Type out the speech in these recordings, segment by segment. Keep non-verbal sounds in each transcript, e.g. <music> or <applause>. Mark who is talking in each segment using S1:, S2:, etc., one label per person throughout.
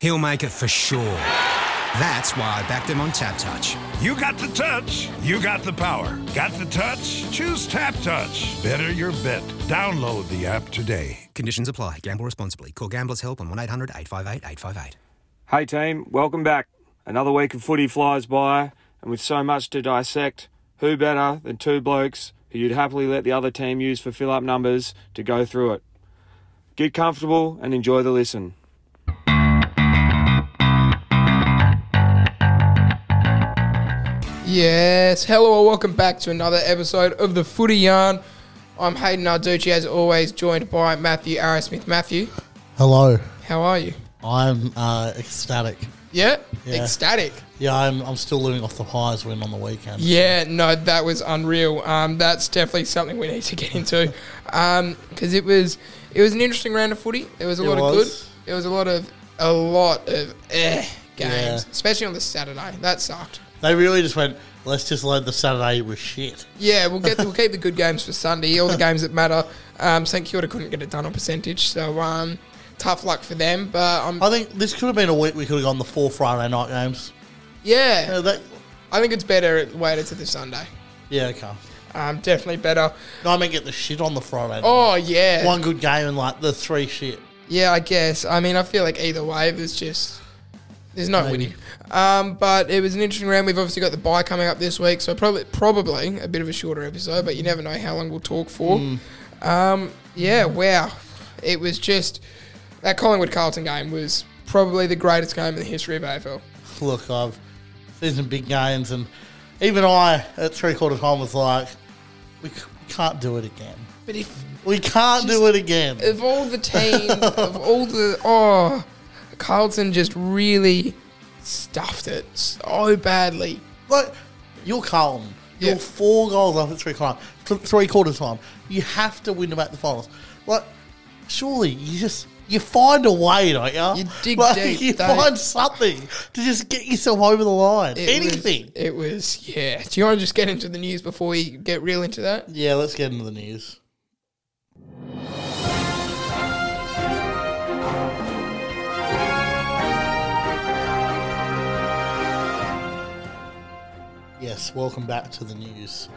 S1: he'll make it for sure. That's why I backed him on TABTouch.
S2: You got the touch, you got the power. Got the touch? Choose TABTouch. Better your bet. Download the app today.
S1: Conditions apply. Gamble responsibly. Call Gamblers Help on 1 800 858 858.
S3: Hey team, welcome back. Another week of footy flies by, and with so much to dissect, who better than two blokes who you'd happily let the other team use for fill up numbers to go through it? Get comfortable and enjoy the listen.
S4: Yes, hello and welcome back to another episode of the Footy Yarn. I'm Hayden Arducci, as always, joined by Matthew Arrowsmith. Matthew,
S5: Hello.
S4: how are you?
S5: I'm uh, ecstatic.
S4: Yeah?
S5: Yeah.
S4: Ecstatic.
S5: Yeah, I'm, I'm still living off the highs win on the weekend.
S4: Yeah, no, that was unreal. Um, that's definitely something we need to get into because it was it was an interesting round of footy. There was a
S5: It
S4: lot of good. There was a lot of a lot of eh games,
S5: Yeah.
S4: especially on the Saturday. That sucked.
S5: They really just went, let's just load the Saturday with shit.
S4: Yeah, we'll get we'll <laughs> keep the good games for Sunday. All the games that matter. Um, St Kilda couldn't get it done on percentage, so um, tough luck for them. But um,
S5: I think this could have been a week we could have gone the four Friday night games.
S4: yeah,
S5: Yeah, that,
S4: I think it's better waited to the Sunday.
S5: yeah okay.
S4: Um, definitely better.
S5: No, I mean get the shit on the Friday night.
S4: Oh yeah,
S5: One good game and like the three shit.
S4: yeah. I guess. I mean, I feel like either way, there's just there's no
S5: Maybe.
S4: winning. Um, but it was an interesting round. We've obviously got the bye coming up this week, so probably probably a bit of a shorter episode. But you never know how long we'll talk for. Um, yeah, wow. It was just that Collingwood Carlton game was probably the greatest game in the history of AFL.
S5: Look, I've seen some big games and even I at three quarter time was like, we, c- we can't do it again.
S4: But if
S5: We can't do it again.
S4: of all the teams, of all the oh, Carlton just really stuffed it so badly.
S5: Like you're Carlton. You're
S4: Yeah.
S5: four goals up at three quarter th- three quarter time. You have to win them at the finals. Like surely you just you find a way, don't you?
S4: You dig
S5: like,
S4: deep,
S5: you? find something to just get yourself over the line.
S4: It
S5: Anything.
S4: Was, it was yeah. Do you want to just get into the news before we get real into that?
S5: yeah, let's get into the news. Yes, welcome back to the news.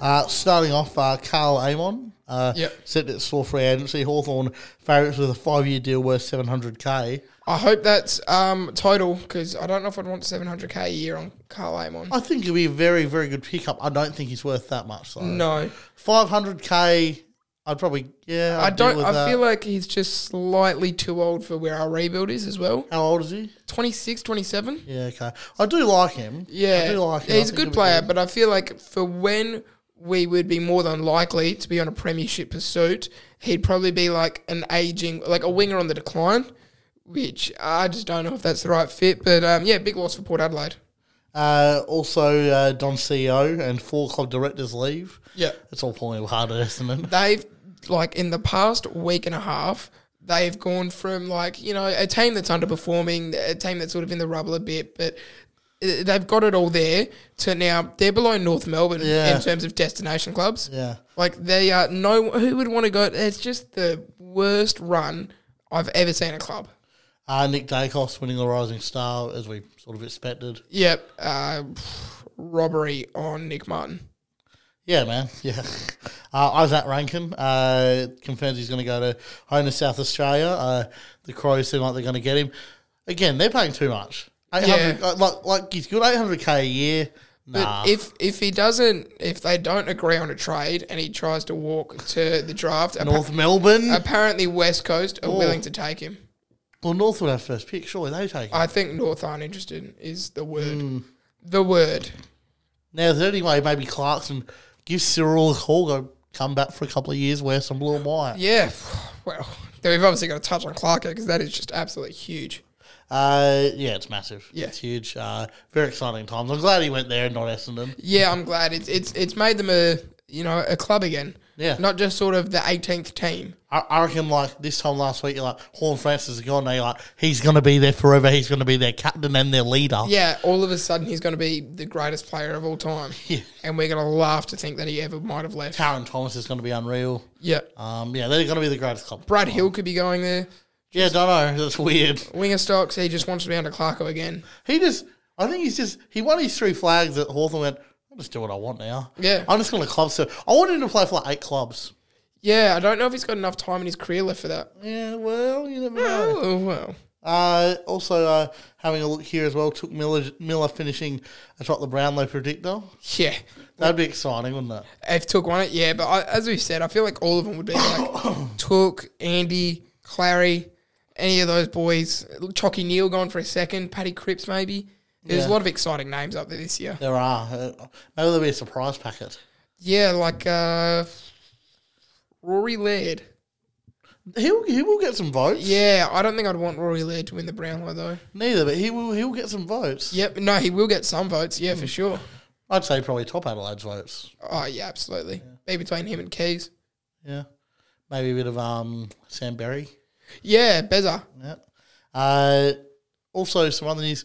S5: Uh, starting off, uh, Karl Amon uh,
S4: Yep.
S5: said it's for free agency. Hawthorn favourites with a five year deal worth 700k.
S4: I hope that's um, total because I don't know if I'd want 700k a year on Karl Amon.
S5: I think it'd be a very, very good pickup. I don't think he's worth that much. Though.
S4: No,
S5: 500k, I'd probably, yeah.
S4: I
S5: I'd deal
S4: don't. I
S5: that.
S4: feel like he's just slightly too old for where our rebuild is as well.
S5: How old is he?
S4: 26, 27.
S5: Yeah, okay. I do like him.
S4: Yeah,
S5: I do like him.
S4: He's
S5: I
S4: a good player, but I feel like for when we would be more than likely to be on a premiership pursuit, he'd probably be like an aging, like a winger on the decline, which I just don't know if that's the right fit. But um, yeah, big loss for Port Adelaide.
S5: Uh, also, uh, Don CEO and four club directors leave.
S4: Yeah,
S5: It's all falling apart at Essendon.
S4: they've like in the past week and a half. They've gone from like you know a team that's underperforming, a team that's sort of in the rubble a bit, but uh, they've got it all there to now they're below North Melbourne
S5: Yeah.
S4: in terms of destination clubs.
S5: Yeah.
S4: Like they are no who would want to go. It's just the worst run I've ever seen a club.
S5: Uh, Nick Daicos winning the Rising Star, as we sort of expected.
S4: Yep, uh, robbery on Nick Martin.
S5: Yeah, man. <laughs> Yeah. Uh, Izak Rankine uh, confirms he's going to go to home to South Australia. Uh, the Crows seem like they're going to get him. Again, they're paying too much.
S4: Yeah.
S5: uh, like, like, he's good 800k a year.
S4: But
S5: Nah.
S4: if if he doesn't, if they don't agree on a trade and he tries to walk to the draft, appa-
S5: North Melbourne.
S4: apparently West Coast are
S5: Oh.
S4: willing to take him.
S5: well, North would have first pick. Surely they take him.
S4: I think North aren't interested. Is the word
S5: Hmm.
S4: the word?
S5: Now, is there any way maybe Clarkson gives Cyril a go come back for a couple of years, wear some blue and white?
S4: Yeah, well, then we've obviously got to touch on Clark because that is just absolutely huge.
S5: Uh, yeah, it's massive.
S4: Yeah.
S5: It's huge. Uh, very exciting times. I'm glad he went there and not Essendon.
S4: Yeah, I'm glad it's it's it's made them a you know a club again.
S5: Yeah.
S4: not just sort of the 18th team.
S5: I, I reckon, like, this time last week, you're like, Horne-Francis is gone. Now you're like, he's going to be there forever. He's going to be their captain and their leader.
S4: Yeah, all of a sudden he's going to be the greatest player of all time.
S5: Yeah.
S4: and we're going to laugh to think that he ever might have left.
S5: Tarryn Thomas is going to be unreal.
S4: Yeah,
S5: Um, yeah, they're going to be the greatest club.
S4: Brad Hill could be going there.
S5: Yeah, don't know. <laughs> That's weird.
S4: Winger stocks, he just wants to be under Clarko again.
S5: He just, I think he's just, he won his three flags at Hawthorn went, I'll just do what I want now.
S4: Yeah.
S5: I'm just going to club. So I want him to play for like eight clubs.
S4: Yeah, I don't know if he's got enough time in his career left for that.
S5: Yeah, well, you never know.
S4: Oh, well.
S5: Uh, also, uh, having a look here as well, Touk Miller, Miller finishing atop the Brownlow predictor.
S4: Yeah.
S5: That'd be exciting, wouldn't it?
S4: If Touk won it, yeah, but I, as we said, I feel like all of them would be like <coughs> Touk, Andy, Clarry, any of those boys. Chalky Neale gone for a second, Paddy Cripps maybe. There's
S5: Yeah.
S4: a lot of exciting names up there this year.
S5: There are. Uh, maybe there'll be a surprise packet.
S4: Yeah, like uh, Rory Laird.
S5: He'll, he will get some votes.
S4: Yeah, I don't think I'd want Rory Laird to win the Brownlow though.
S5: Neither, but he will, he'll get some votes.
S4: Yep, no, he will get some votes. Yeah, for sure.
S5: I'd say probably top Adelaide's votes.
S4: Oh yeah, absolutely. Be between him and Keays.
S5: Yeah. Maybe a bit of um Sam Berry.
S4: Yeah, Beza.
S5: Yeah. Uh, also, some other news.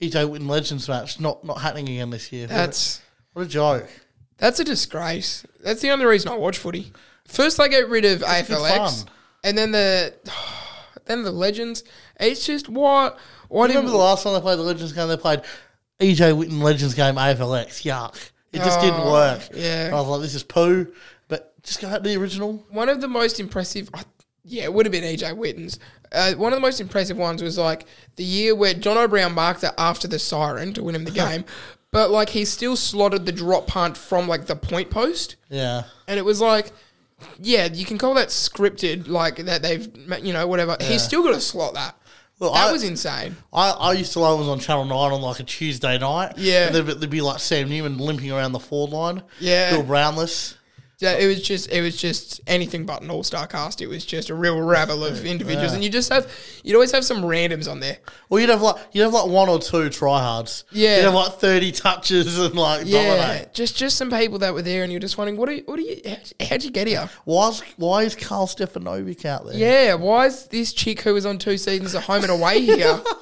S5: EJ Whitten Legends match not not happening again this year.
S4: That's
S5: what a joke.
S4: that's a disgrace. That's the only reason I watch footy. First, they get rid of
S5: good
S4: AFLX, and then the <sighs> then the legends. It's just what what
S5: Remember the last time they played the Legends game? They played EJ Whitten Legends game AFLX. Yuck. It just didn't
S4: Oh,
S5: work.
S4: yeah.
S5: I was like, this is poo. But just go out to the original.
S4: one of the most impressive. I- Yeah, it would have been EJ Whitten's. Uh, one of the most impressive ones was like the year where John O'Brien marked it after the siren to win him the <laughs> game, but like he still slotted the drop punt from like the point post.
S5: Yeah.
S4: And it was like, yeah, you can call that scripted, like that they've, you know, whatever. He's still got to slot that.
S5: Look,
S4: that
S5: I-
S4: was insane.
S5: I, I used to love it was on Channel 9 on like a Tuesday night.
S4: Yeah.
S5: And there'd, be- there'd be like Sam Newman limping around the forward line.
S4: Yeah.
S5: Bill Brownless.
S4: Yeah, it was just, it was just anything but an all star cast. It was just a real rabble of individuals, and you just have, you'd always have some randoms on there.
S5: Or you'd have like you'd have like one or two tryhards.
S4: Yeah.
S5: You'd have like thirty touches and like
S4: Yeah,
S5: dominate.
S4: just just some people that were there, and you're just wondering, what are you, what are you, how- how'd you get here?
S5: Why is why is Karl Stefanovic out there?
S4: Yeah, why is this chick who was on two seasons at home and away here? <laughs>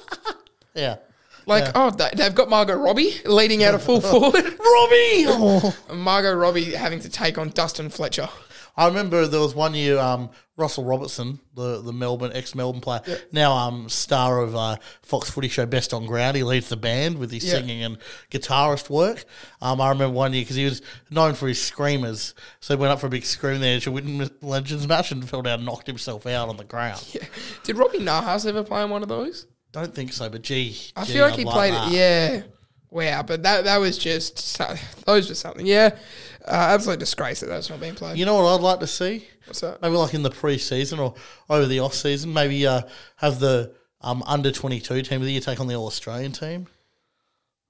S5: Yeah.
S4: Like, oh, they, they've got Margot Robbie leading out a full <laughs> forward. <laughs>
S5: Robbie! Oh. <laughs>
S4: Margot Robbie having to take on Dustin Fletcher.
S5: I remember there was one year um, Russell Robertson, the, the Melbourne ex Melbourne player, now um, star of uh, Fox Footy Show Best on Ground. He leads the band with his
S4: Yeah.
S5: singing and guitarist work. Um, I remember one year because he was known for his screamers, so he went up for a big scream there to win Legends match and fell down, and knocked himself out on the ground.
S4: Did Robbie Nahas ever play in one of those?
S5: Don't think so, but gee,
S4: I
S5: gee,
S4: feel like
S5: I'd
S4: he played
S5: that.
S4: it. Yeah. Wow, but that that was just so- those were something. Yeah, uh, absolute disgrace that that's not being played.
S5: You know what I'd like to see?
S4: What's that?
S5: Maybe like in the pre-season or over the off-season, maybe uh, have the um, under 22 team of the year take on the All-Australian team.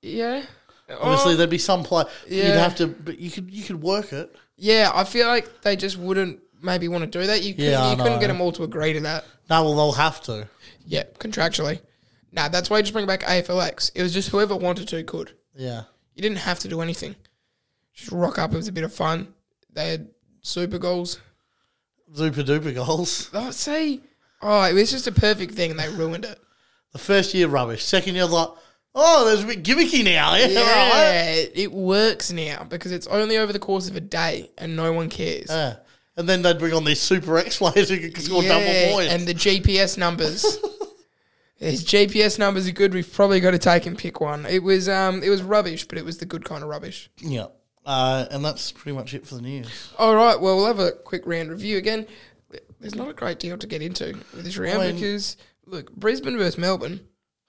S4: Yeah.
S5: Obviously,
S4: Oh,
S5: there'd be some play. You'd
S4: Yeah.
S5: have to, but you could you could work it.
S4: yeah, I feel like they just wouldn't maybe want to do that. You couldn't,
S5: Yeah, I
S4: you couldn't
S5: know.
S4: get them all to agree to that.
S5: No, well, they'll have to.
S4: Yeah, contractually. Nah, that's why you just bring back AFLX. It was just whoever wanted to could.
S5: Yeah,
S4: You didn't have to do anything. Just rock up. It was a bit of fun. They had super goals.
S5: super duper goals.
S4: Oh, see, oh, it was just a perfect thing, and they ruined it.
S5: The first year rubbish. Second year like, oh, there's a bit gimmicky now. <laughs> Yeah,
S4: Yeah,
S5: right.
S4: it works now because it's only over the course of a day, and no one cares.
S5: Yeah. And then they'd bring on these super X players who could score double points.
S4: and the GPS numbers. <laughs> His GPS numbers are good. We've probably got to take and pick one. It was um, it was rubbish, but it was the good kind of rubbish.
S5: yeah. Uh, and that's pretty much it for the news.
S4: All right, well, we'll have a quick round review again. There's not a great deal to get into with this round
S5: I mean-
S4: because look, Brisbane versus Melbourne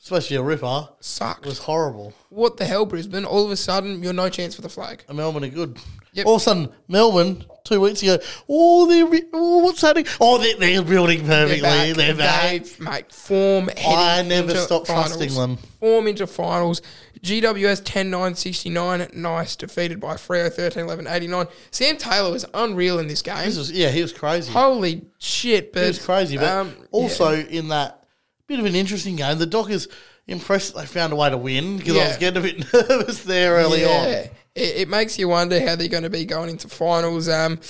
S5: especially a ripper.
S4: sucked.
S5: Was horrible.
S4: what the hell, Brisbane? All of a sudden, you're no chance for the flag.
S5: And Melbourne are good.
S4: Yep.
S5: All of a sudden, Melbourne, two weeks ago, oh, they're, re- oh what's happening? Oh, they're, they're building perfectly. They're back.
S4: They've, mate, form.
S5: I never stop
S4: finals.
S5: trusting them.
S4: Form into finals. GWS 10 9 69. Nice. Defeated by Freo 13 11 89. Sam Taylor was unreal in this game.
S5: This was, yeah, he was crazy.
S4: Holy shit. But,
S5: It was crazy. But
S4: um,
S5: also
S4: yeah.
S5: in that bit of an interesting game, the Dockers impressed they found a way to win because I was getting a bit <laughs> nervous there early
S4: yeah.
S5: on.
S4: It, it makes you wonder how they're going to be going into finals. Um,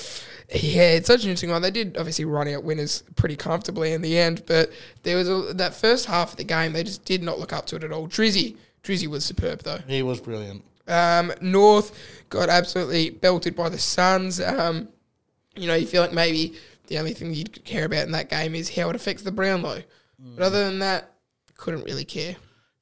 S4: yeah, it's such an interesting one. They did obviously run out winners pretty comfortably in the end, but there was a, that first half of the game they just did not look up to it at all. Drizzy, Drizzy was superb though.
S5: He was brilliant.
S4: Um, North got absolutely belted by the Suns. Um, you know, you feel like maybe the only thing you'd care about in that game is how it affects the Brownlow. But other than that, couldn't really care.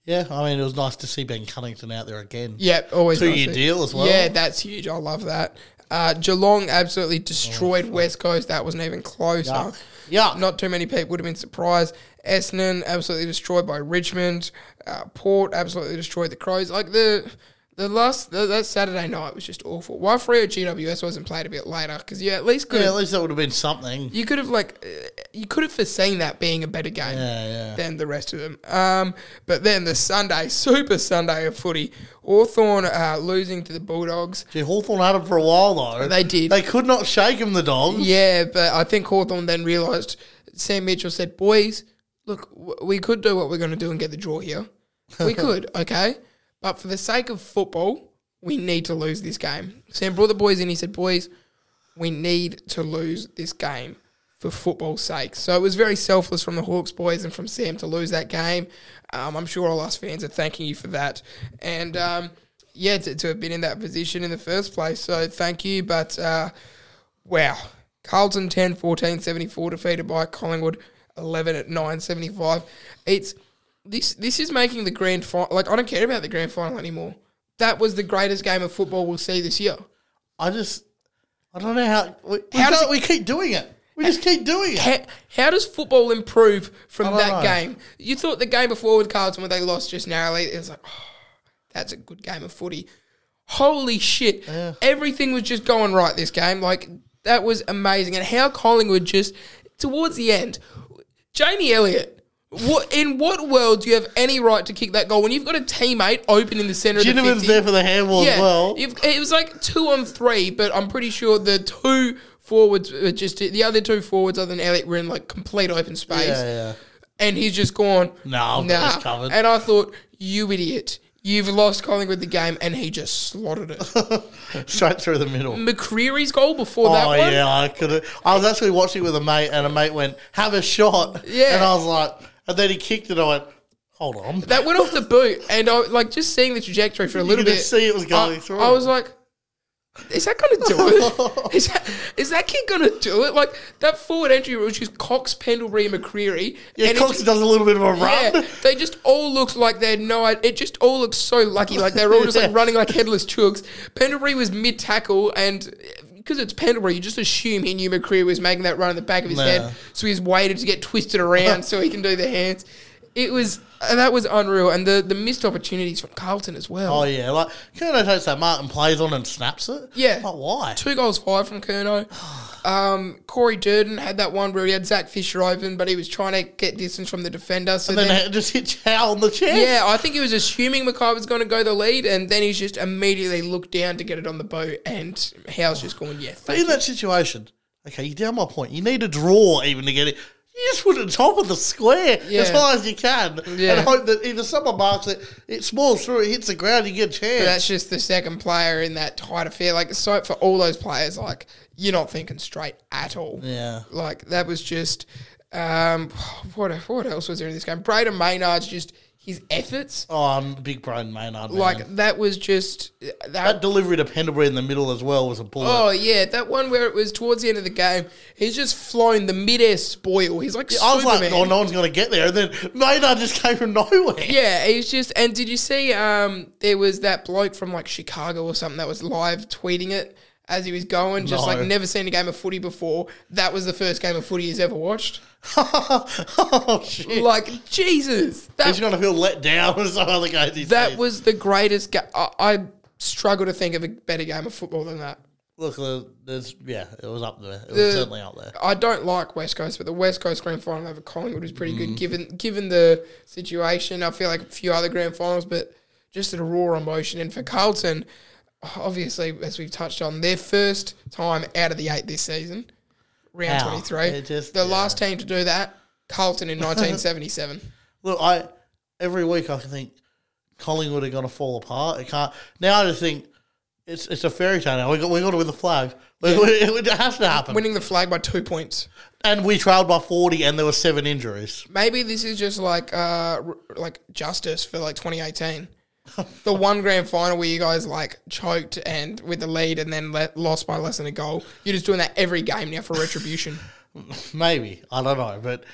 S5: Yeah, I mean, it was nice to see Ben Cunnington out there again.
S4: Yep, always
S5: Two
S4: nice
S5: year
S4: to-
S5: deal as well.
S4: Yeah, that's huge. I love that. Uh, Geelong absolutely destroyed West Coast. That wasn't even close.
S5: Oh, Yuck. Yuck.
S4: Not too many people would have been surprised. Essendon absolutely destroyed by Richmond. Uh, Port absolutely destroyed the Crows. Like the the last the, that Saturday night was just awful. Why Freo GWS wasn't played a bit later? Because you at least could
S5: Yeah, at least that would have been something.
S4: you could have like uh, you could have foreseen that being a better game
S5: Yeah, yeah.
S4: than the rest of them. Um, but then the Sunday, <laughs> Super Sunday of footy, Hawthorn uh, losing to the Bulldogs.
S5: Gee, Hawthorn had them for a while though.
S4: They did.
S5: They could not shake him, the dogs.
S4: Yeah, but I think Hawthorn then realised. Sam Mitchell said, "Boys, look, w- we could do what we're going to do and get the draw here. We <laughs> could, okay, but for the sake of football, we need to lose this game." Sam brought the boys in. He said, "Boys, we need to lose this game for football's sake." So it was very selfless from the Hawks boys and from Sam to lose that game. Um, I'm sure all us fans are thanking you for that, and um, yeah, to, to have been in that position in the first place. So thank you, but. Uh, Wow. Carlton 10 14 74 defeated by Collingwood 11 at 9 75. It's this this is making the grand final like I don't care about the grand final anymore. That was the greatest game of football we'll see this year.
S5: I just, I don't know how. We, we,
S4: How does it-
S5: we keep doing it. We just keep doing it.
S4: How, how does football improve from that
S5: know.
S4: game? You thought the game before with Carlton when they lost just narrowly, it was like, oh, that's a good game of footy. Holy shit. Everything was just going right this game. Like, that was amazing. And how Collingwood just, towards the end, Jamie Elliott, what in what world do you have any right to kick that goal when you've got a teammate open in the centre of the
S5: Ginnivan's
S4: 50?
S5: there for the handball as well.
S4: it was like two on three, but I'm pretty sure the two forwards, were just the other two forwards other than Elliott, were in like complete open space.
S5: Yeah, yeah.
S4: And he's just gone,
S5: I've got
S4: nah.
S5: this covered.
S4: And I thought, you idiot. You've lost Collingwood the game, and he just slaughtered it. <laughs>
S5: Straight through the middle.
S4: McCreery's goal before that
S5: Oh
S4: one.
S5: yeah, I could. I was actually watching it with a mate, and a mate went, "Have a shot."
S4: Yeah.
S5: and I was like, and then he kicked it. I went, "Hold on."
S4: That went off the boot, and I like just seeing the trajectory for a little
S5: could
S4: bit.
S5: see it was going
S4: I,
S5: through.
S4: I was like, "Is that going to do it? <laughs> is that is that kid going to do it?" Like that forward entry was just Cox, Pendlebury, and McCreery.
S5: yeah,
S4: and
S5: Cox
S4: just-
S5: does a little bit of a run.
S4: Yeah, they just all looked like they had no. It just all looked so lucky, like they were all just like <laughs> running like headless chooks. Pendlebury was mid tackle, and because it's Pendlebury, you just assume he knew McCreery was making that run in the back of his
S5: Nah.
S4: head, so he's waited to get twisted around <laughs> so he can do the hands. It was uh, that was unreal, and the the missed opportunities from Carlton as well.
S5: Oh yeah, like Curnow takes that Martin plays on and snaps it.
S4: Yeah.
S5: like why?
S4: Two goals five from Curnow. Um, Corey Durdin had that one where he had Zach Fisher open, but he was trying to get distance from the defender. So
S5: And then,
S4: then
S5: it just hit Chow on the chest.
S4: Yeah, I think he was assuming McKay was going to go the lead, and then he's just immediately looked down to get it on the boat, and Howe's just going, yeah,
S5: But in
S4: you.
S5: that situation, okay, you're down my point. You need a draw even to get it. You just put it top of the square
S4: Yeah.
S5: as high as you can,
S4: Yeah.
S5: and hope that either someone marks it, it smalls through, it hits the ground, you get a chance.
S4: But that's just the second player in that tight affair. Like, so for all those players, like, you're not thinking straight at all.
S5: yeah.
S4: Like, that was just, um, what, what else was there in this game? Braden Maynard's just, his efforts,
S5: Oh, I'm a big Brian Maynard. Man.
S4: like, that was just,
S5: that
S4: that
S5: delivery to Pendlebury in the middle as well was a bullet.
S4: Oh yeah, that one where it was towards the end of the game, he's just flown the midair spoil. He's like
S5: I was like, oh, no one's going to get there. And then Maynard just came from nowhere.
S4: Yeah, he's just. And did you see? Um, there was that bloke from like Chicago or something that was live tweeting it as he was going, just
S5: No.
S4: like never seen a game of footy before. That was the first game of footy he's ever watched. <laughs>
S5: oh, shit.
S4: Like Jesus,
S5: He's
S4: that
S5: going to feel let down with some other he's
S4: that was the greatest. Ga- I, I struggle to think of a better game of football than that.
S5: Look, uh, there's, yeah, it was up there. It was
S4: The-
S5: certainly up there.
S4: I don't like West Coast, but the West Coast grand final over Collingwood was pretty
S5: Mm.
S4: good given given the situation. I feel like a few other grand finals, but just a raw emotion. And for Carlton, obviously, as we've touched on, their first time out of the eight this season, round twenty three.
S5: Just-
S4: The
S5: yeah.
S4: last team to do that, Carlton in <laughs> nineteen seventy seven.
S5: Look, I every week I think Collingwood are going to fall apart. It can't. Now I just think it's it's a fairy tale. Now we got we got to win the flag. We- we- It, has to happen.
S4: Winning the flag by two points.
S5: and we trailed by forty, and there were seven injuries.
S4: Maybe this is just like uh like justice for like 2018. The one grand final where you guys like choked and with the lead and then let, lost by less than a goal. You're just doing that every game now for retribution. <laughs>
S5: Maybe I don't know, but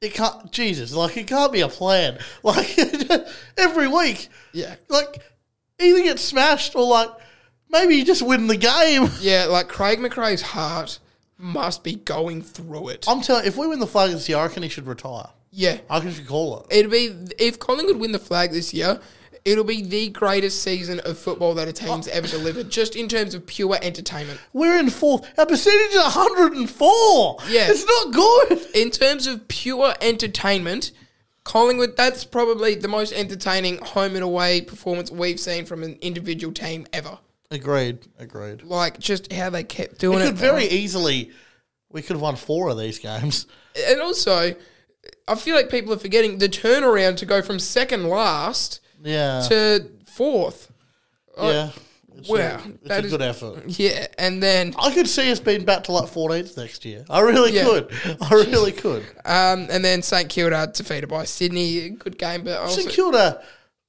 S5: it can't. Jesus, like it can't be a plan. <laughs> Like <laughs> every week,
S4: Yeah.
S5: like either get smashed or like maybe you just win the game.
S4: Yeah, like Craig McRae's heart must be going through it.
S5: I'm telling. If we win the flag this year, I reckon he should retire.
S4: yeah.
S5: I reckon he should call it.
S4: It'll be if Collingwood win the flag this year, it'll be the greatest season of football that a team's oh. ever delivered, just in terms of pure entertainment.
S5: We're in fourth. Our percentage is 104.
S4: Yeah.
S5: it's not good.
S4: In terms of pure entertainment, Collingwood, that's probably the most entertaining home and away performance we've seen from an individual team ever.
S5: Agreed. Agreed.
S4: Like just how they kept doing it.
S5: We could
S4: it.
S5: very easily. We could have won four of these games.
S4: and also, I feel like people are forgetting the turnaround to go from second last
S5: Yeah.
S4: to fourth.
S5: yeah. It's
S4: wow,
S5: a, it's
S4: that
S5: a
S4: is-
S5: good effort.
S4: Yeah, and then
S5: I could see us being back to like 14th next year. I really
S4: Yeah.
S5: could. I really could. <laughs>
S4: um, and then St Kilda defeated by Sydney. Good game, but also
S5: St Kilda,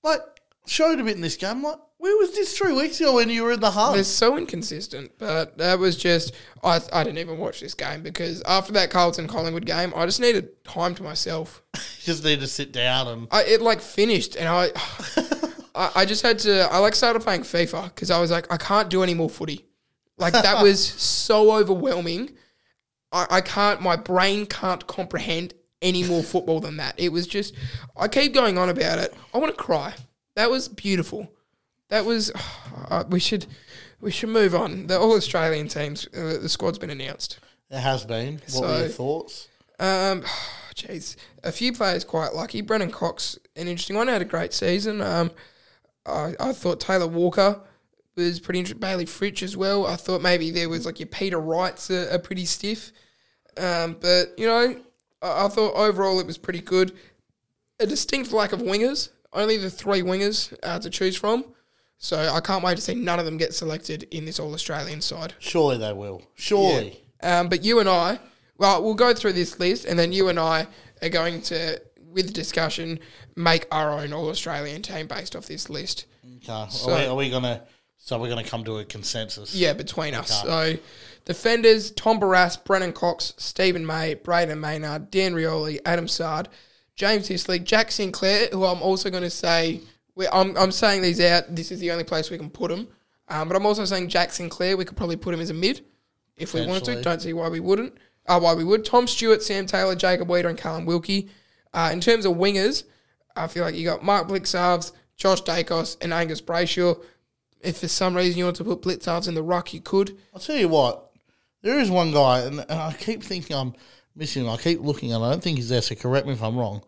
S5: like, showed a bit in this game. Like, where was this three weeks ago when you were in the
S4: they're so inconsistent. But that was just I. I didn't even watch this game because after that Carlton Collingwood game, I just needed time to myself. <laughs>
S5: You just need to sit down and.
S4: I it like finished, and I. <laughs> I, I just had to. I like started playing FIFA because I was like, I can't do any more footy. Like that <laughs> was so overwhelming. I, I can't. My brain can't comprehend any more football than that. It was just. I keep going on about it. I want to cry. That was beautiful. That was. <sighs> Uh, we should. We should move on. The all Australian teams. Uh, the squad's been announced.
S5: It has been. What were your thoughts?
S4: Um, <sighs> jeez, a few players quite lucky. Brennan Cox, an interesting one, had a great season. Um, I, I thought Taylor Walker was pretty interesting. Bayley Fritsch as well. I thought maybe there was like your Peter Wrights are, are pretty stiff. Um, but you know, I, I thought overall it was pretty good. A distinct lack of wingers. Only the three wingers uh, to choose from. So I can't wait to see none of them get selected in this All Australian side.
S5: Surely they will. Surely.
S4: Um, but you and I, well, we'll go through this list, and then you and I are going to, with discussion, make our own All Australian team based off this list.
S5: Okay.
S4: So-
S5: are, we, we gonna? So we're gonna come to a consensus.
S4: Yeah, between us. So, defenders: Tom Barrass, Brennan Cox, Steven May, Brayden Maynard, Dan Rioli, Adam Saad, James Sicily, Jack Sinclair. Who I'm also going to say, we, I'm I'm saying these out. This is the only place we can put them. Um, but I'm also saying Jack Sinclair. We could probably put him as a mid if we wanted to. Don't see why we wouldn't. Uh, why we would. Tom Stewart, Sam Taylor, Jacob Weitering, and Callum Wilkie. Uh, in terms of wingers, I feel like you got Mark Blicavs, Josh Daicos, and Angus Brayshaw. If for some reason you want to put Blicavs in the ruck, you could.
S5: I'll tell you what. There is one guy, and, and I keep thinking I'm missing. him. I keep looking, and I don't think he's there. So correct me if I'm wrong.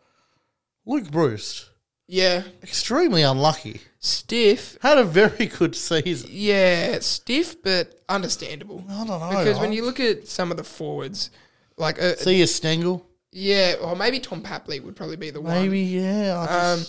S5: Luke Bruce,
S4: Yeah,
S5: extremely unlucky.
S4: stiff.
S5: Had a very good season.
S4: Yeah, stiff, but understandable.
S5: I don't know.
S4: Because when you look at some of the forwards, like uh,
S5: see a Stengle,
S4: yeah, or maybe Tom Papley would probably be the one.
S5: maybe yeah. I
S4: Um,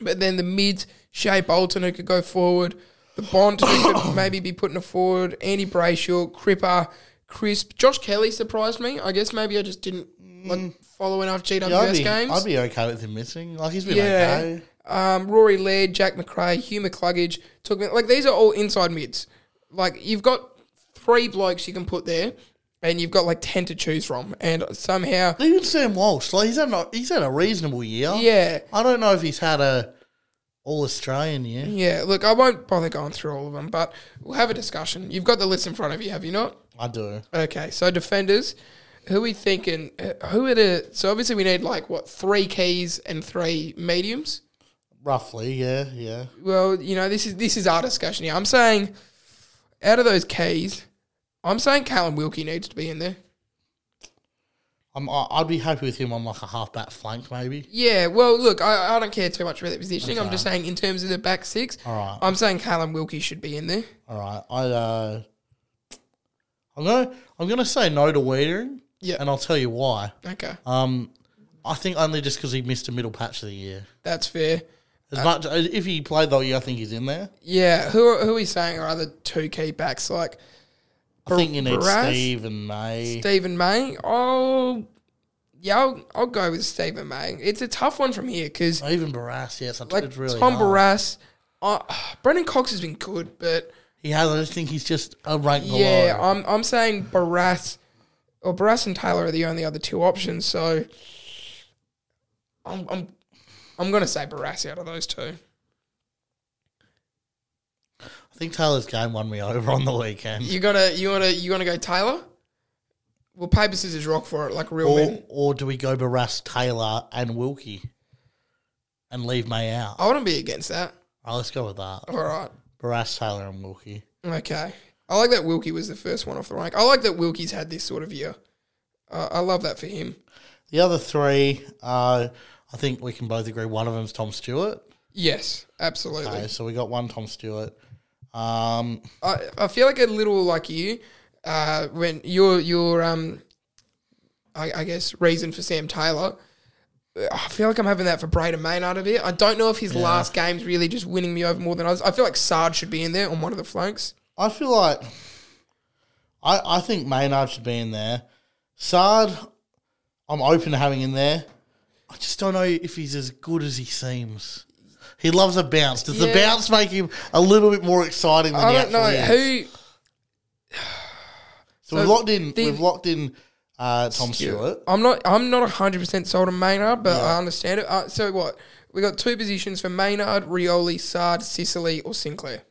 S4: but then the mids, Shai Bolton who could go forward, the Bont who could <coughs> maybe be putting it forward, Andy Brayshaw, Cripper, Crisp, Josh Kelly surprised me. I guess maybe I just didn't like follow enough GWS
S5: yeah, I'd, be,
S4: games.
S5: I'd be okay with him missing. Like he's been
S4: Yeah.
S5: okay.
S4: Um, Rory Laird, Jack Macrae, Hugh McCluggage, took me like these are all inside mids. Like you've got three blokes you can put there, and you've got like ten to choose from, and somehow,
S5: Even Sam Walsh, like he's had a, he's had a reasonable year.
S4: yeah,
S5: I don't know if he's had a all Australian year.
S4: yeah. Look, I won't bother going through all of them, but we'll have a discussion. You've got the list in front of you, have you not?
S5: I do.
S4: Okay, so defenders, who are we thinking? Who are the? So obviously we need like what three keys and three mediums.
S5: Roughly, yeah, yeah.
S4: Well, you know, this is this is our discussion here. I'm saying, out of those keys, I'm saying Callum Wilkie needs to be in there.
S5: I'm, I'd be happy with him on like a half back flank, maybe.
S4: Yeah, well, look, I, I don't care too much about the positioning. I'm just saying in terms of the back six,
S5: All right,
S4: I'm saying Callum Wilkie should be in there.
S5: all right. I, uh, I'm gonna, I'm gonna say no to Weitering,
S4: Yeah.
S5: and I'll tell you why.
S4: Okay,
S5: Um, I think only just because he missed a middle patch of the year.
S4: that's fair.
S5: As much if he played the whole year, I think he's in there.
S4: Yeah, who are, who are we saying are other two key backs like
S5: I think you need
S4: Barrass?
S5: Steve and May.
S4: Steven May? Oh, yeah, I'll, I'll go with Steven May. It's a tough one from here because
S5: Or even Barrass, yes, I
S4: like
S5: it's really
S4: Tom
S5: hard.
S4: Barrass, uh, Brennan Cox has been good, but
S5: He has. I just think he's just a rank
S4: yeah,
S5: below.
S4: I'm I'm saying Barrass Well, Barrass and Taylor are the only other two options, so I'm I'm I'm gonna say Barrass out of those two.
S5: I think Taylor's game won me over on the weekend.
S4: You gonna you wanna you wanna go Taylor? Well, paper scissors rock for it, like real
S5: Or,
S4: men.
S5: or do we go Barrass, Taylor, and Wilkie and leave May out?
S4: I wouldn't be against that.
S5: Oh, let's go with that.
S4: All right.
S5: Barrass, Taylor, and Wilkie.
S4: Okay. I like that Wilkie was the first one off the rank. I like that Wilkie's had this sort of year. Uh, I love that for him.
S5: The other three, uh, I think we can both agree one of them's Tom Stewart.
S4: Yes, absolutely.
S5: Okay, so we got one Tom Stewart. Um,
S4: I, I feel like a little like you uh, when your your um I, I guess reason for Sam Taylor. I feel like I'm having that for Brayden Maynard a bit. I don't know if his last game's really just winning me over more than others. I feel like Saad should be in there on one of the flanks.
S5: I feel like I I think Maynard should be in there. Saad, I'm open to having in there. I just don't know if he's as good as he seems. He loves a bounce. Does the
S4: Yeah.
S5: bounce make him a little bit more exciting than
S4: I
S5: he
S4: don't know
S5: actually is?
S4: who. <sighs>
S5: So, we've
S4: so
S5: locked in.
S4: the-
S5: we've locked in uh, Tom Stewart.
S4: I'm not. I'm not 100 percent sold on Maynard, but I understand it. Uh, so what? We got two positions for Maynard, Rioli, Saad, Sicily, or Sinclair.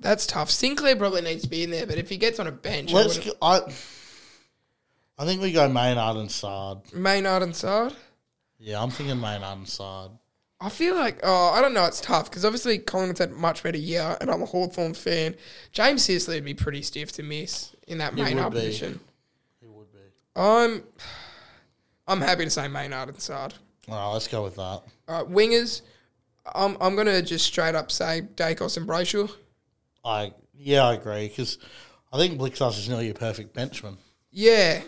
S4: That's tough. Sinclair probably needs to be in there, but if he gets on a bench, I
S5: Let's.
S4: would've-
S5: Go, I. I think we go Maynard and Saad.
S4: Maynard and Saad.
S5: Yeah, I'm thinking Maynard and Saad.
S4: I feel like oh, I don't know. It's tough because obviously Collingwood's had a much better year, and I'm a Hawthorn fan. James Sicily would be pretty stiff to miss in that Maynard position.
S5: He would be.
S4: I'm, I'm happy to say Maynard and Saad.
S5: All right, let's go with that.
S4: All right, wingers. I'm I'm gonna just straight up say Daicos and Brayshaw.
S5: I yeah, I agree because I think Blicavs is nearly a perfect benchman.
S4: Yeah.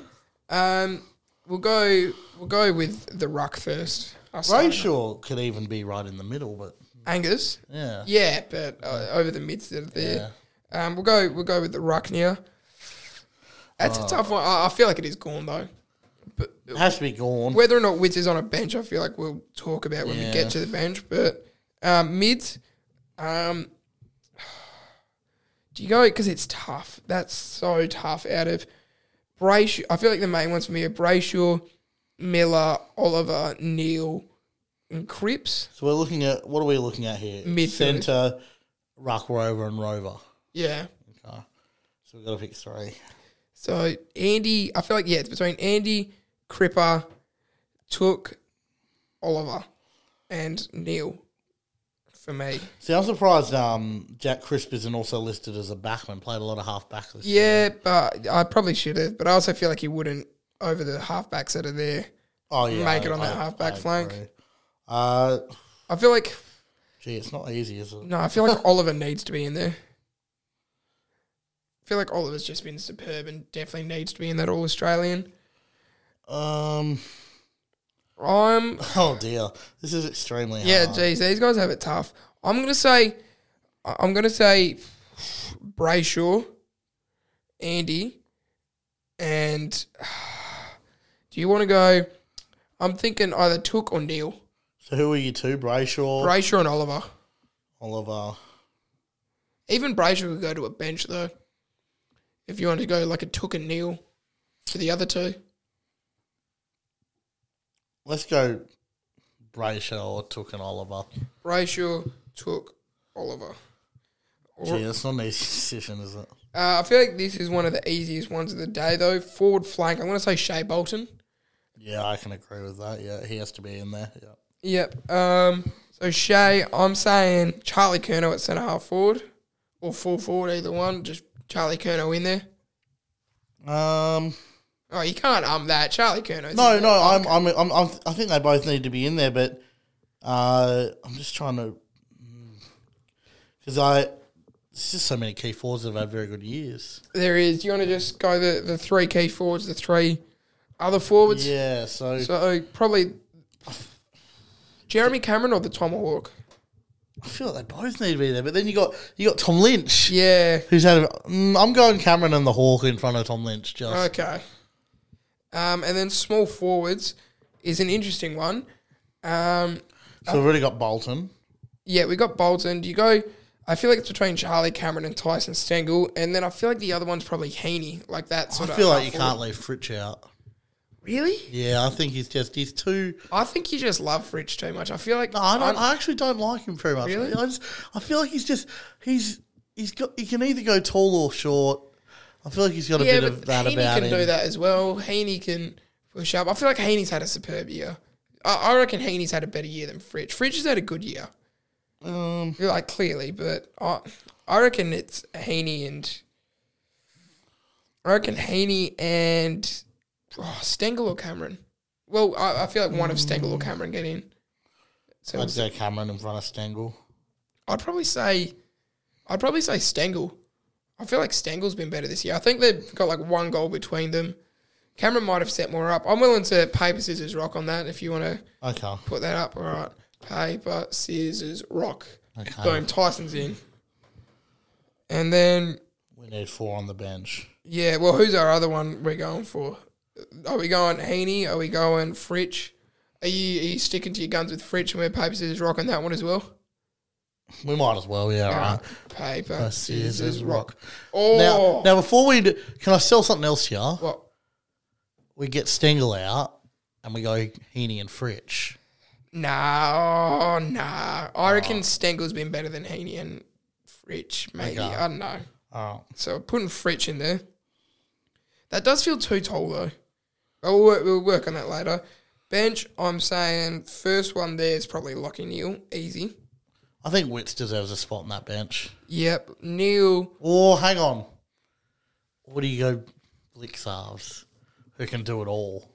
S4: Um, we'll go we'll go with the ruck first. I'll.
S5: Brayshaw could even be right in the middle, but
S4: Angus.
S5: yeah,
S4: Yeah, but uh, over the mids that are there. Um, we'll go we'll go with the ruck near. That's
S5: Oh.
S4: a tough one. I, I feel like it is gone though. But
S5: it has to be gone.
S4: whether or not Witts is on a bench, I feel like we'll talk about when we
S5: Yeah.
S4: get to the bench. But um, mids, um, do you go because it's tough? That's so tough. Out of Brayshaw, I feel like the main ones for me are Brayshaw, Miller, Oliver, Neale, and Cripps.
S5: So we're looking at what are we looking at here?
S4: Midfield.
S5: Centre, Ruck Rover, and Rover.
S4: Yeah.
S5: Okay. So we've got to pick three.
S4: So Andy, I feel like yeah, it's between Andy, Cripper, Touk, Oliver, and Neale. For me,
S5: See, I'm surprised um, Jack Crisp isn't also listed as a backman. Played a lot of half back this year.
S4: yeah, but I probably should have. But I also feel like he wouldn't over the halfbacks that are there.
S5: Oh yeah,
S4: Make it on that half-back flank.
S5: Uh,
S4: I feel like
S5: gee, it's not easy, is it?
S4: no, I feel like <laughs> Oliver needs to be in there. I feel like Oliver's just been superb and definitely needs to be in that All Australian.
S5: Um.
S4: I'm
S5: Oh dear, this is extremely hard.
S4: Yeah,
S5: hard.
S4: geez, these guys have it tough. I'm gonna say, I'm gonna say, Brayshaw, Andy, and <sighs> do you want to go? I'm thinking either Touk or Neale.
S5: So who are you two? Brayshaw,
S4: Brayshaw and Oliver.
S5: Oliver.
S4: Even Brayshaw could go to a bench though. If you want to go like a Touk and Neale for the other two.
S5: Let's go Brayshaw or Touk and Oliver.
S4: Brayshaw, Touk, Oliver.
S5: Gee, that's not an easy <laughs> decision, is it?
S4: Uh, I feel like this is one of the easiest ones of the day though. Forward flank. I'm gonna say Shai Bolton.
S5: Yeah, I can agree with that. Yeah, he has to be in there. Yeah.
S4: Yep. Um, so Shai, I'm saying Charlie Curnow at centre half forward or full forward, either one. Just Charlie Curnow in there.
S5: Um.
S4: Oh, you can't um that Charlie Curnow.
S5: No, no. I'm, I'm, I'm, I'm. I think they both need to be in there, but uh, I'm just trying to because I. There's just so many key forwards that have had very good years.
S4: There is. Do you want to just go the the three key forwards, the three other forwards?
S5: Yeah. So,
S4: So probably Jeremy Cameron or the Tomahawk.
S5: I feel like they both need to be there. But then you got you got Tom Lynch,
S4: Yeah.
S5: who's had. A, mm, I'm going Cameron and the Hawk in front of Tom Lynch. Just
S4: Okay. Um, and then small forwards is an interesting one. Um,
S5: so we've already got Bolton.
S4: Yeah, we got Bolton. Do you go? I feel like it's between Charlie Cameron and Tyson Stengle, and then I feel like the other one's probably Heaney, like that
S5: I
S4: sort of.
S5: feel like you
S4: forward.
S5: can't leave Fritsch out.
S4: Really?
S5: Yeah, I think he's just he's too.
S4: I think you just love Fritsch too much. I feel like
S5: No, I don't.
S4: I'm-
S5: I actually don't like him very much.
S4: Really?
S5: I just I feel like he's just he's he's got he can either go tall or short. I feel like he's got a
S4: yeah,
S5: bit
S4: but
S5: of that
S4: Heaney
S5: about
S4: can
S5: him.
S4: do that as well. Heaney can push up. I feel like Heaney's had a superb year. I, I reckon Heaney's had a better year than Fritsch. Fritsch has had a good year,
S5: Um,
S4: like clearly, but I I reckon it's Heaney and I reckon Heaney and oh, Stengle or Cameron. Well, I, I feel like one of Stengle or Cameron get in. So
S5: I'd say Cameron in front of Stengle.
S4: I'd probably say, I'd probably say Stengle. I feel like Stengle's been better this year. I think they've got like one goal between them. Cameron might have set more up. I'm willing to paper scissors rock on that if you want to
S5: Okay.
S4: put that up. All right, paper scissors rock.
S5: Okay.
S4: Boom, Tyson's in. And then
S5: We need four on the bench.
S4: yeah, well, who's our other one we're going for? Are we going Heaney? Are we going Fritsch? Are you, are you sticking to your guns with Fritsch and we're paper scissors rock on that one as well?
S5: We might as well, yeah, right.
S4: Paper
S5: scissors, rock.
S4: Oh,
S5: Now, now before we do, can I sell something else here?
S4: what?
S5: We get Stengle out and we go Heaney and Fritsch.
S4: Nah, oh, nah. I oh. reckon Stengle's been better than Heaney and Fritsch, maybe. I don't know.
S5: Oh,
S4: So putting Fritsch in there. That does feel too tall though. We'll work, we'll work on that later. Bench, I'm saying first one there is probably Lachie Neale. Easy.
S5: I think Witts deserves a spot on that bench.
S4: Yep. Neale.
S5: Or hang on, what do you go, Blicavs, who can do it all?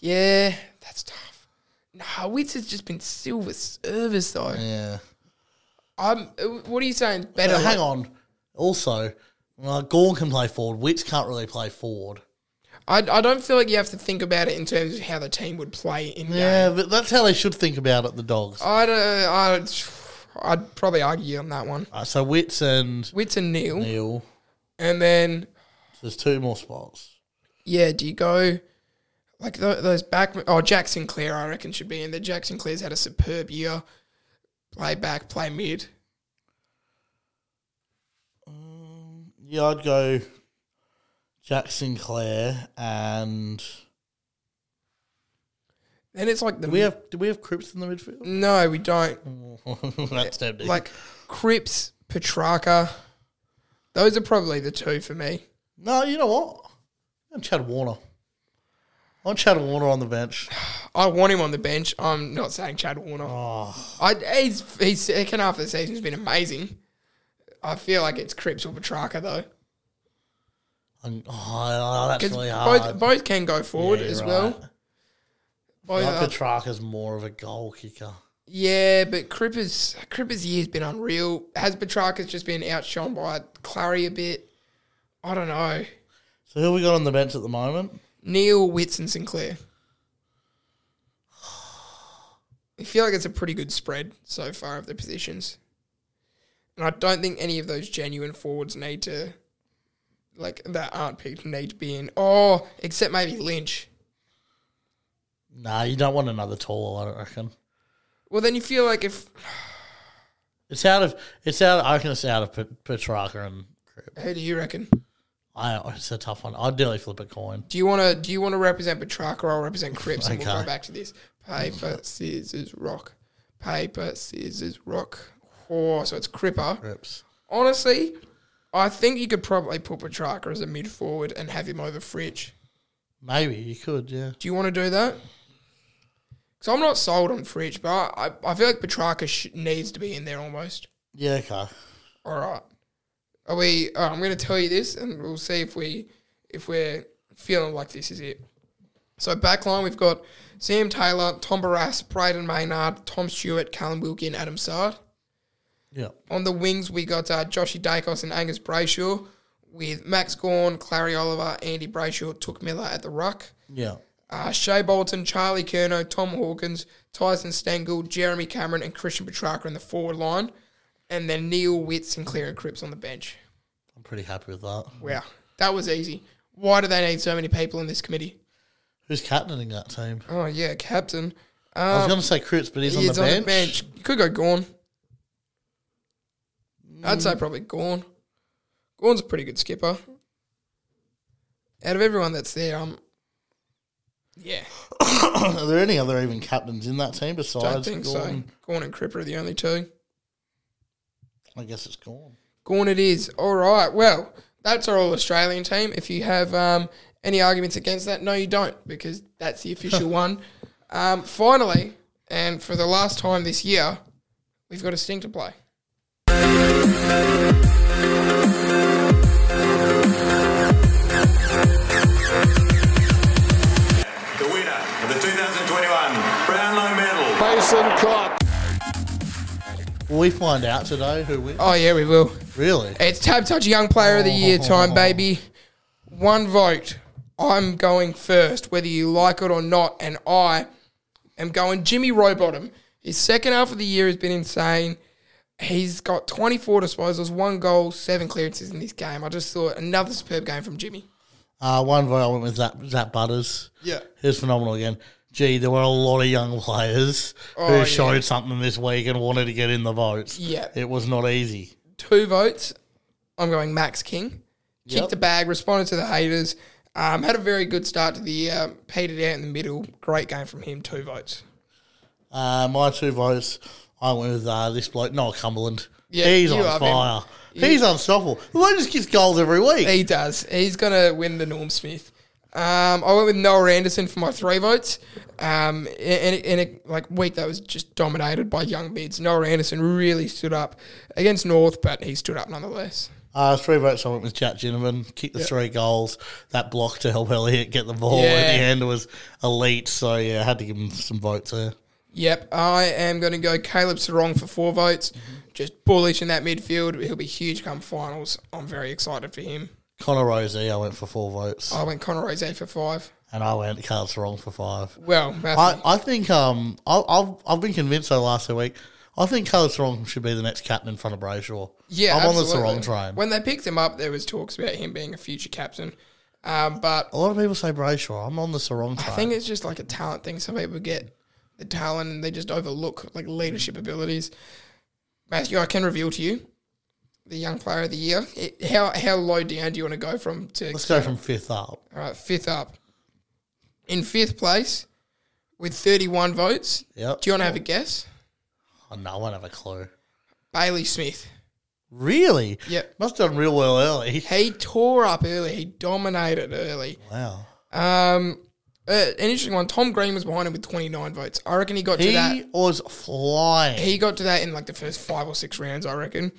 S4: Yeah, that's tough. Nah, Witts has just been silver service though.
S5: Yeah.
S4: I'm. uh, What are you saying? Better.
S5: But hang on. Also, uh, Gawn can play forward. Witts can't really play forward.
S4: I, I don't feel like you have to think about it in terms of how the team would play in game.
S5: Yeah, but that's how they should think about it. The dogs.
S4: I'd, uh, I'd, I'd probably argue on that one.
S5: Uh, so Witts and
S4: Witts and Neale.
S5: Neale.
S4: And then,
S5: There's two more spots.
S4: yeah, do you go like th- those back? Oh, Jack Sinclair, I reckon, should be in there. Jack Sinclair's had a superb year. Play back, play mid.
S5: Yeah, I'd go Jack Sinclair and
S4: Then it's like the.
S5: do we have do we have Cripps in the midfield?
S4: no, we don't. <laughs>
S5: that's tempting.
S4: Like Cripps, Petracca. Those are probably the two for me.
S5: no, you know what? I'm Chad Warner. I'm Chad Warner on the bench. <sighs>
S4: I want him on the bench. I'm not saying Chad Warner.
S5: Oh,
S4: I, he's, he's second half of the season's been amazing. I feel like it's Cripps or Petracca though,
S5: I'm- oh, that's really hard.
S4: both both can go forward
S5: Yeah,
S4: as
S5: right.
S4: well. Both
S5: Like
S4: are-
S5: uh, Petracca's more of a goal kicker.
S4: yeah, but Cripper's Cripper's year's been unreal. Has Petracca's just been outshone by Clarry a bit? I don't know.
S5: So who have we got on the bench at the moment?
S4: Neale, Witts, and Sinclair. I feel like it's a pretty good spread so far of the positions. And I don't think any of those genuine forwards need to, like, that aren't picked need to be in. Oh, except maybe Lynch.
S5: Nah, you don't want another tall. I don't reckon.
S4: Well, then you feel like if.
S5: It's out of. It's out. I reckon it's out of Pet- Petracca and Cripps.
S4: Who do you reckon?
S5: I. It's a tough one. I'd nearly flip a coin.
S4: Do you want to? Do you want to represent Petracca or I'll represent Cripps? And we'll
S5: Okay.
S4: go back to this. Paper, scissors, rock. Paper, scissors, rock. Oh, so it's Cripper.
S5: Cripps.
S4: Honestly, I think you could probably put Petracca as a mid forward and have him over Fritsch.
S5: Maybe you could. Yeah.
S4: Do you want to do that? Because I'm not sold on Fritsch, but I, I feel like Petracca sh- needs to be in there almost.
S5: Yeah. Okay.
S4: All right. Are we? right, I'm going to tell you this, and we'll see if we if we're feeling like this is it. So backline, we've got Sam Taylor, Tom Barrass, Brayden Maynard, Tom Stewart, Callum Wilkie, and Adam Saad.
S5: Yeah.
S4: On the wings, we got uh, Joshy Daicos and Angus Brayshaw, with Max Gawn, Clarry Oliver, Andy Brayshaw, Touk Miller at the ruck.
S5: Yeah.
S4: Uh, Shai Bolton, Charlie Curnow, Tom Hawkins, Tyson Stengle, Jeremy Cameron, and Christian Petracca in the forward line. And then Neale Witt, Sinclair, and Cripps on the bench.
S5: I'm pretty happy with that.
S4: Wow, that was easy. Why do they need so many people in this committee?
S5: Who's captaining that team?
S4: Oh, yeah, captain.
S5: I was
S4: Um,
S5: going to say Cripps, but he's,
S4: he's
S5: on, the, bench.
S4: You could go Gawn. I'd say probably Gawn. Gawn's a pretty good skipper. Out of everyone that's there, um, yeah, <coughs>
S5: Are there any other even captains in that team besides
S4: don't think
S5: Gordon?
S4: so. Gawn and Cripper are the only two.
S5: I guess it's Gawn.
S4: Gawn it is. All right. Well, that's our all Australian team. If you have um, any arguments against that, no, you don't, because that's the official <laughs> one. Um, finally, and for the last time this year, we've got a sting to play.
S6: Medal.
S7: Mason Cox.
S5: Will we find out today who wins?
S4: Oh yeah, we will.
S5: Really?
S4: It's TABTouch Young Player of the Year time, <laughs> baby. One vote. I'm going first, whether you like it or not, and I am going Jimmy Rowbottom. His second half of the year has been insane. He's got 24 disposals, one goal, seven clearances in this game. I just thought another superb game from Jimmy.
S5: Uh, one vote I went with Zak, Zak Butters.
S4: Yeah.
S5: He was phenomenal again. Gee, there were a lot of young players
S4: Oh,
S5: who
S4: yeah.
S5: showed something this week and wanted to get in the votes.
S4: Yeah.
S5: It was not easy.
S4: Two votes. I'm going Max King. Kicked
S5: Yep.
S4: the bag, responded to the haters. Um, had a very good start to the year. Petered out in the middle. Great game from him. Two votes.
S5: Uh, my two votes, I went with uh, this bloke, Noah Cumberland.
S4: Yeah,
S5: He's on
S4: love him.
S5: fire. He's unstoppable. The bloke just gets goals every week.
S4: He does. He's going to win the Norm Smith. Um, I went with Noah Anderson for my three votes. Um, in, in a like week that was just dominated by young mids. Noah Anderson really stood up against North, but he stood up nonetheless.
S5: Uh, three votes I went with Jack Ginnivan. Kicked the three goals. That block to help Elliott get the ball
S4: Yeah.
S5: at the end was elite. So, yeah, I had to give him some votes there.
S4: Yep, I am going to go Caleb Serong for four votes. Just bullish in that midfield. He'll be huge come finals. I'm very excited for him.
S5: Connor Rozee, I went for four votes.
S4: I went Connor Rose for five.
S5: And I went Carl Serong for five.
S4: Well, Matthew,
S5: I, I think um I, I've I've been convinced over the last two week. I think Carl Serong should be the next captain in front of Brayshaw.
S4: yeah,
S5: I'm on the
S4: absolutely.
S5: Serong train.
S4: When they picked him up, there was talks about him being a future captain. Um, but
S5: a lot of people say Brayshaw. I'm on the Serong train.
S4: I think it's just like a talent thing. Some people get the talent and they just overlook like leadership abilities. Matthew, I can reveal to you the young player of the year. It, how how low down do you want to go from to
S5: Let's go from fifth up.
S4: All right, fifth up. In fifth place, with 31 votes.
S5: Yep.
S4: Do you want to have a guess?
S5: Oh, no, I won't have a clue.
S4: Bailey Smith.
S5: Really?
S4: Yep.
S5: Must have done real well early. <laughs>
S4: He tore up early. He dominated early.
S5: Wow.
S4: Um, uh, an interesting one. Tom Green was behind him with 29 votes. I reckon he got to that.
S5: He was flying.
S4: He got to that in like the first five or six rounds. I reckon.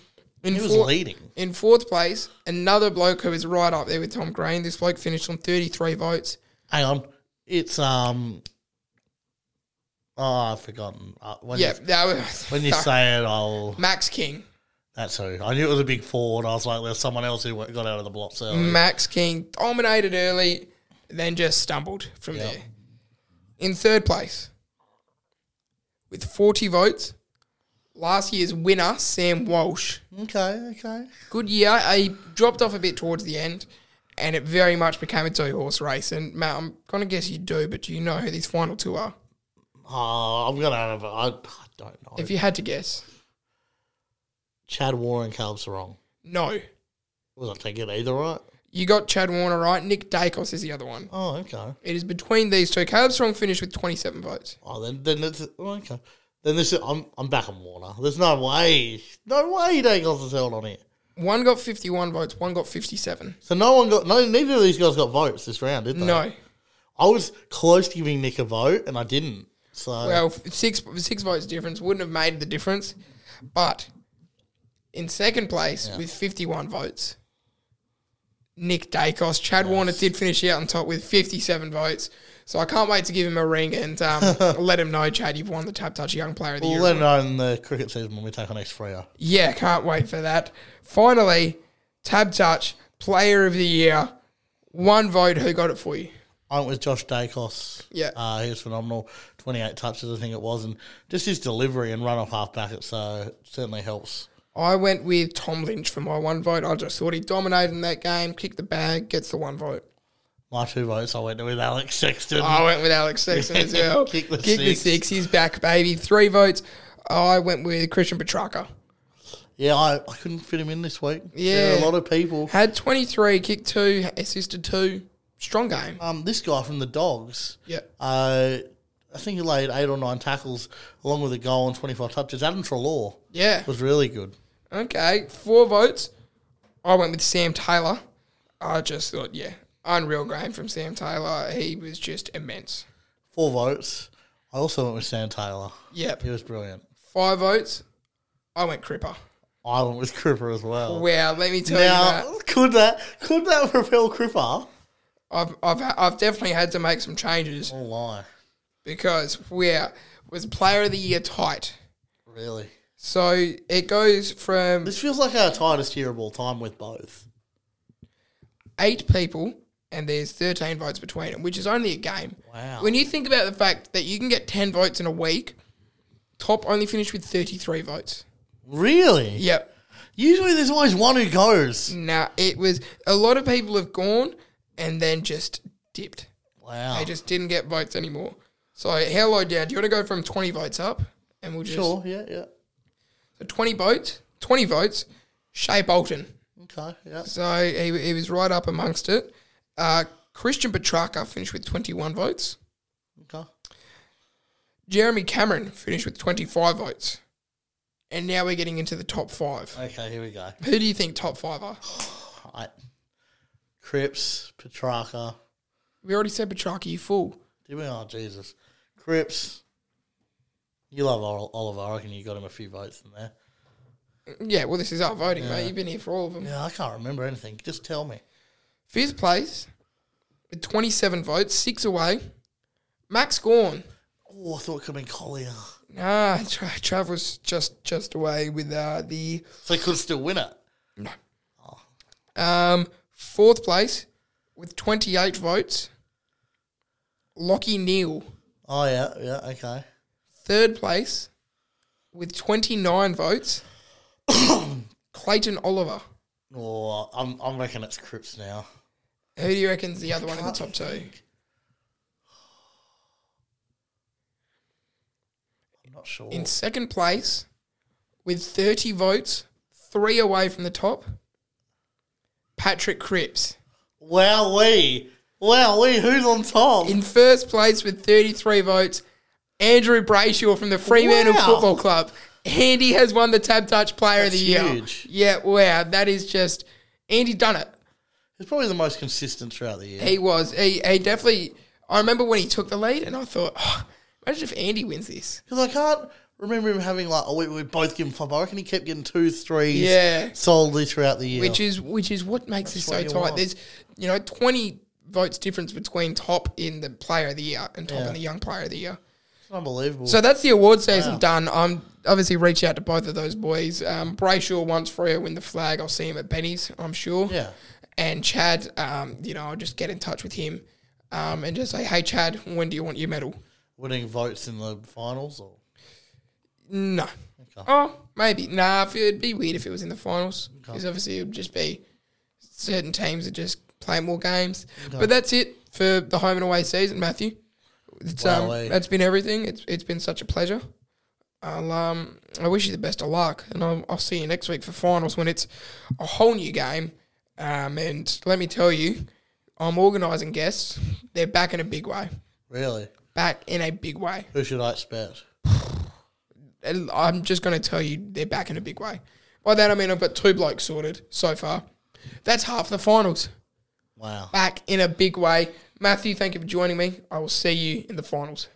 S4: In
S5: He was
S4: four-
S5: leading.
S4: In fourth place, another bloke who was right up there with Tom Green. This bloke finished on 33 votes.
S5: Hang on. It's um. Oh, I've forgotten. Uh, when
S4: Yeah,
S5: you,
S4: that was <laughs>
S5: when you say it, I'll.
S4: Max King.
S5: That's who. I knew it was a big forward. I was like, there's someone else who got out of the blocks early.
S4: Max King dominated early, then just stumbled from there. In third place, with 40 votes, last year's winner, Sam Walsh.
S5: Okay, okay.
S4: Good year. He dropped off a bit towards the end, and it very much became a two horse race. And Matt, I'm going to guess you do, but do you know who these final two are?
S5: Oh, I'm gonna have. A, I, I don't know.
S4: If you had to guess,
S5: Chad Warner, and Caleb Serong.
S4: no.
S5: Was I taking either right?
S4: You got Chad Warner right. Nick Daicos is the other one.
S5: Oh, okay.
S4: It is between these two. Caleb Serong finished with 27 votes.
S5: Oh, then then it's oh, okay. Then this is, I'm I'm back on Warner. There's no way, no way Daicos held on it.
S4: One got 51 votes, one got 57.
S5: So no one got no. Neither of these guys got votes this round, did they?
S4: No.
S5: I was close to giving Nick a vote, and I didn't. So
S4: Well, six six votes difference wouldn't have made the difference. But in second place with 51 votes, Nick Daicos. Chad Warner did finish out on top with 57 votes. So I can't wait to give him a ring and um, <laughs> let him know, Chad, you've won the TABTouch Young Player of the Year.
S5: we'll let him know in the cricket season when we take on Ex Freo.
S4: Yeah, can't wait for that. Finally, TABTouch Player of the Year. One vote. Who got it for you?
S5: I went with Josh Daicos.
S4: Yeah.
S5: uh, he was phenomenal. Twenty eight touches, I think it was, and just his delivery and run off half back. It so certainly helps.
S4: I went with Tom Lynch for my one vote. I just thought he dominated in that game, kicked the bag, gets the one vote.
S5: My two votes, I went with Alex Sexton.
S4: I went with Alex Sexton as <laughs> well.
S5: Kick the
S4: Kick the
S5: six.
S4: six. He's back, baby. Three votes. I went with Christian Petracca.
S5: Yeah, I, I couldn't fit him in this week.
S4: Yeah.
S5: There are a lot of people.
S4: Had 23, kicked two, assisted two. Strong game.
S5: Um, this guy from the Dogs,
S4: Yeah.
S5: uh, I think he laid eight or nine tackles along with a goal and 25 touches. Adam Treloar
S4: Yeah.
S5: was really good.
S4: Okay. Four votes. I went with Sam Taylor. I just thought, yeah, unreal game from Sam Taylor. He was just immense.
S5: Four votes. I also went with Sam Taylor.
S4: Yep.
S5: He was brilliant.
S4: Five votes. I went Cripper.
S5: I went with Cripper as well.
S4: Wow, let me tell you
S5: now,
S4: that.
S5: could that could that propel Cripper?
S4: I've, I've, I've definitely had to make some changes
S5: Oh my,
S4: because wow, was player of the year tight.
S5: really?
S4: So it goes from
S5: This feels like our tightest year of all time with both.
S4: eight people and there's 13 votes between them, which is only a game.
S5: Wow.
S4: When you think about the fact that you can get 10 votes in a week, top only finished with 33 votes.
S5: Really?
S4: Yep.
S5: Usually there's always one who goes.
S4: Now, it was a lot of people have gone and then just dipped.
S5: Wow.
S4: They just didn't get votes anymore. So, how low down? Do you want to go from 20 votes up? And we'll just.
S5: sure. Yeah. Yeah.
S4: So 20 votes, 20 votes, Shai Bolton.
S5: Okay. Yeah.
S4: So he, he was right up amongst it. Uh, Christian Petracca finished with 21 votes.
S5: Okay.
S4: Jeremy Cameron finished with 25 votes. And now we're getting into the top five.
S5: Okay. Here we go.
S4: Who do you think top five are? <sighs>
S5: I, Cripps, Petracca.
S4: We already said Petracca, you fool.
S5: Did we? Oh Jesus. Cripps. You love Oliver. I reckon you got him a few votes in there.
S4: Yeah, well, this is our voting, mate. You've been here for all of them.
S5: Yeah, I can't remember anything. Just tell me.
S4: Fifth place with 27 votes, six away. Max Gawn.
S5: Oh, I thought it could have been Collier.
S4: Nah, Tra- Trav was just just away with uh, the
S5: So he could still win it. No.
S4: Um, fourth place with 28 votes, Lachie Neale.
S5: Oh yeah, yeah, okay.
S4: Third place with 29 votes, <coughs> Clayton Oliver.
S5: Oh, I'm, I'm reckon it's Cripps now.
S4: Who do you reckon's the other one in the top two?
S5: I'm not sure.
S4: In second place with 30 votes, three away from the top, Patrick Cripps.
S5: wow, we, wow, we, who's on top?
S4: In first place with 33 votes, Andrew Brayshaw from the Fremantle
S5: Wow.
S4: Football Club. Andy has won the TABTouch Player
S5: That's
S4: of the Year.
S5: huge.
S4: Yeah, wow, that is just Andy done it.
S5: He's probably the most consistent throughout the year.
S4: He was. He, he definitely. I remember when he took the lead, and I thought, oh, imagine if Andy wins this.
S5: Because I can't remember him having like, oh, we, we both give him five. I reckon he kept getting twos, threes,
S4: Yeah.
S5: solidly throughout the year.
S4: Which is which is what makes this so
S5: what
S4: tight.
S5: want.
S4: There's you know twenty votes difference between top in the Player of the Year and top
S5: Yeah.
S4: in the Young Player of the Year.
S5: Unbelievable.
S4: So that's the award season done. I'm obviously reach out to both of those boys. Um, Brayshaw wants Freo win the flag. I'll see him at Benny's. I'm sure.
S5: yeah,
S4: And Chad, um, you know, I'll just get in touch with him, um, and just say, hey Chad, when do you want your medal?
S5: winning votes in the finals. Or
S4: No. Oh, maybe. Nah, if it'd be weird if it was in the finals. Because obviously it would just be certain teams that just play more games. But that's it for the home and away season, Matthew. It's um,
S5: Wowee.
S4: that's been everything. It's it's been such a pleasure. I'll um, I wish you the best of luck, and I'll, I'll see you next week for finals when it's a whole new game. Um, and let me tell you, I'm organising guests. They're back in a big way.
S5: really,
S4: Back in a big way.
S5: who should I expect?
S4: I'm just going to tell you they're back in a big way. By that I mean I've got two blokes sorted so far. That's half the finals.
S5: Wow.
S4: Back in a big way. Matthew, thank you for joining me. I will see you in the finals.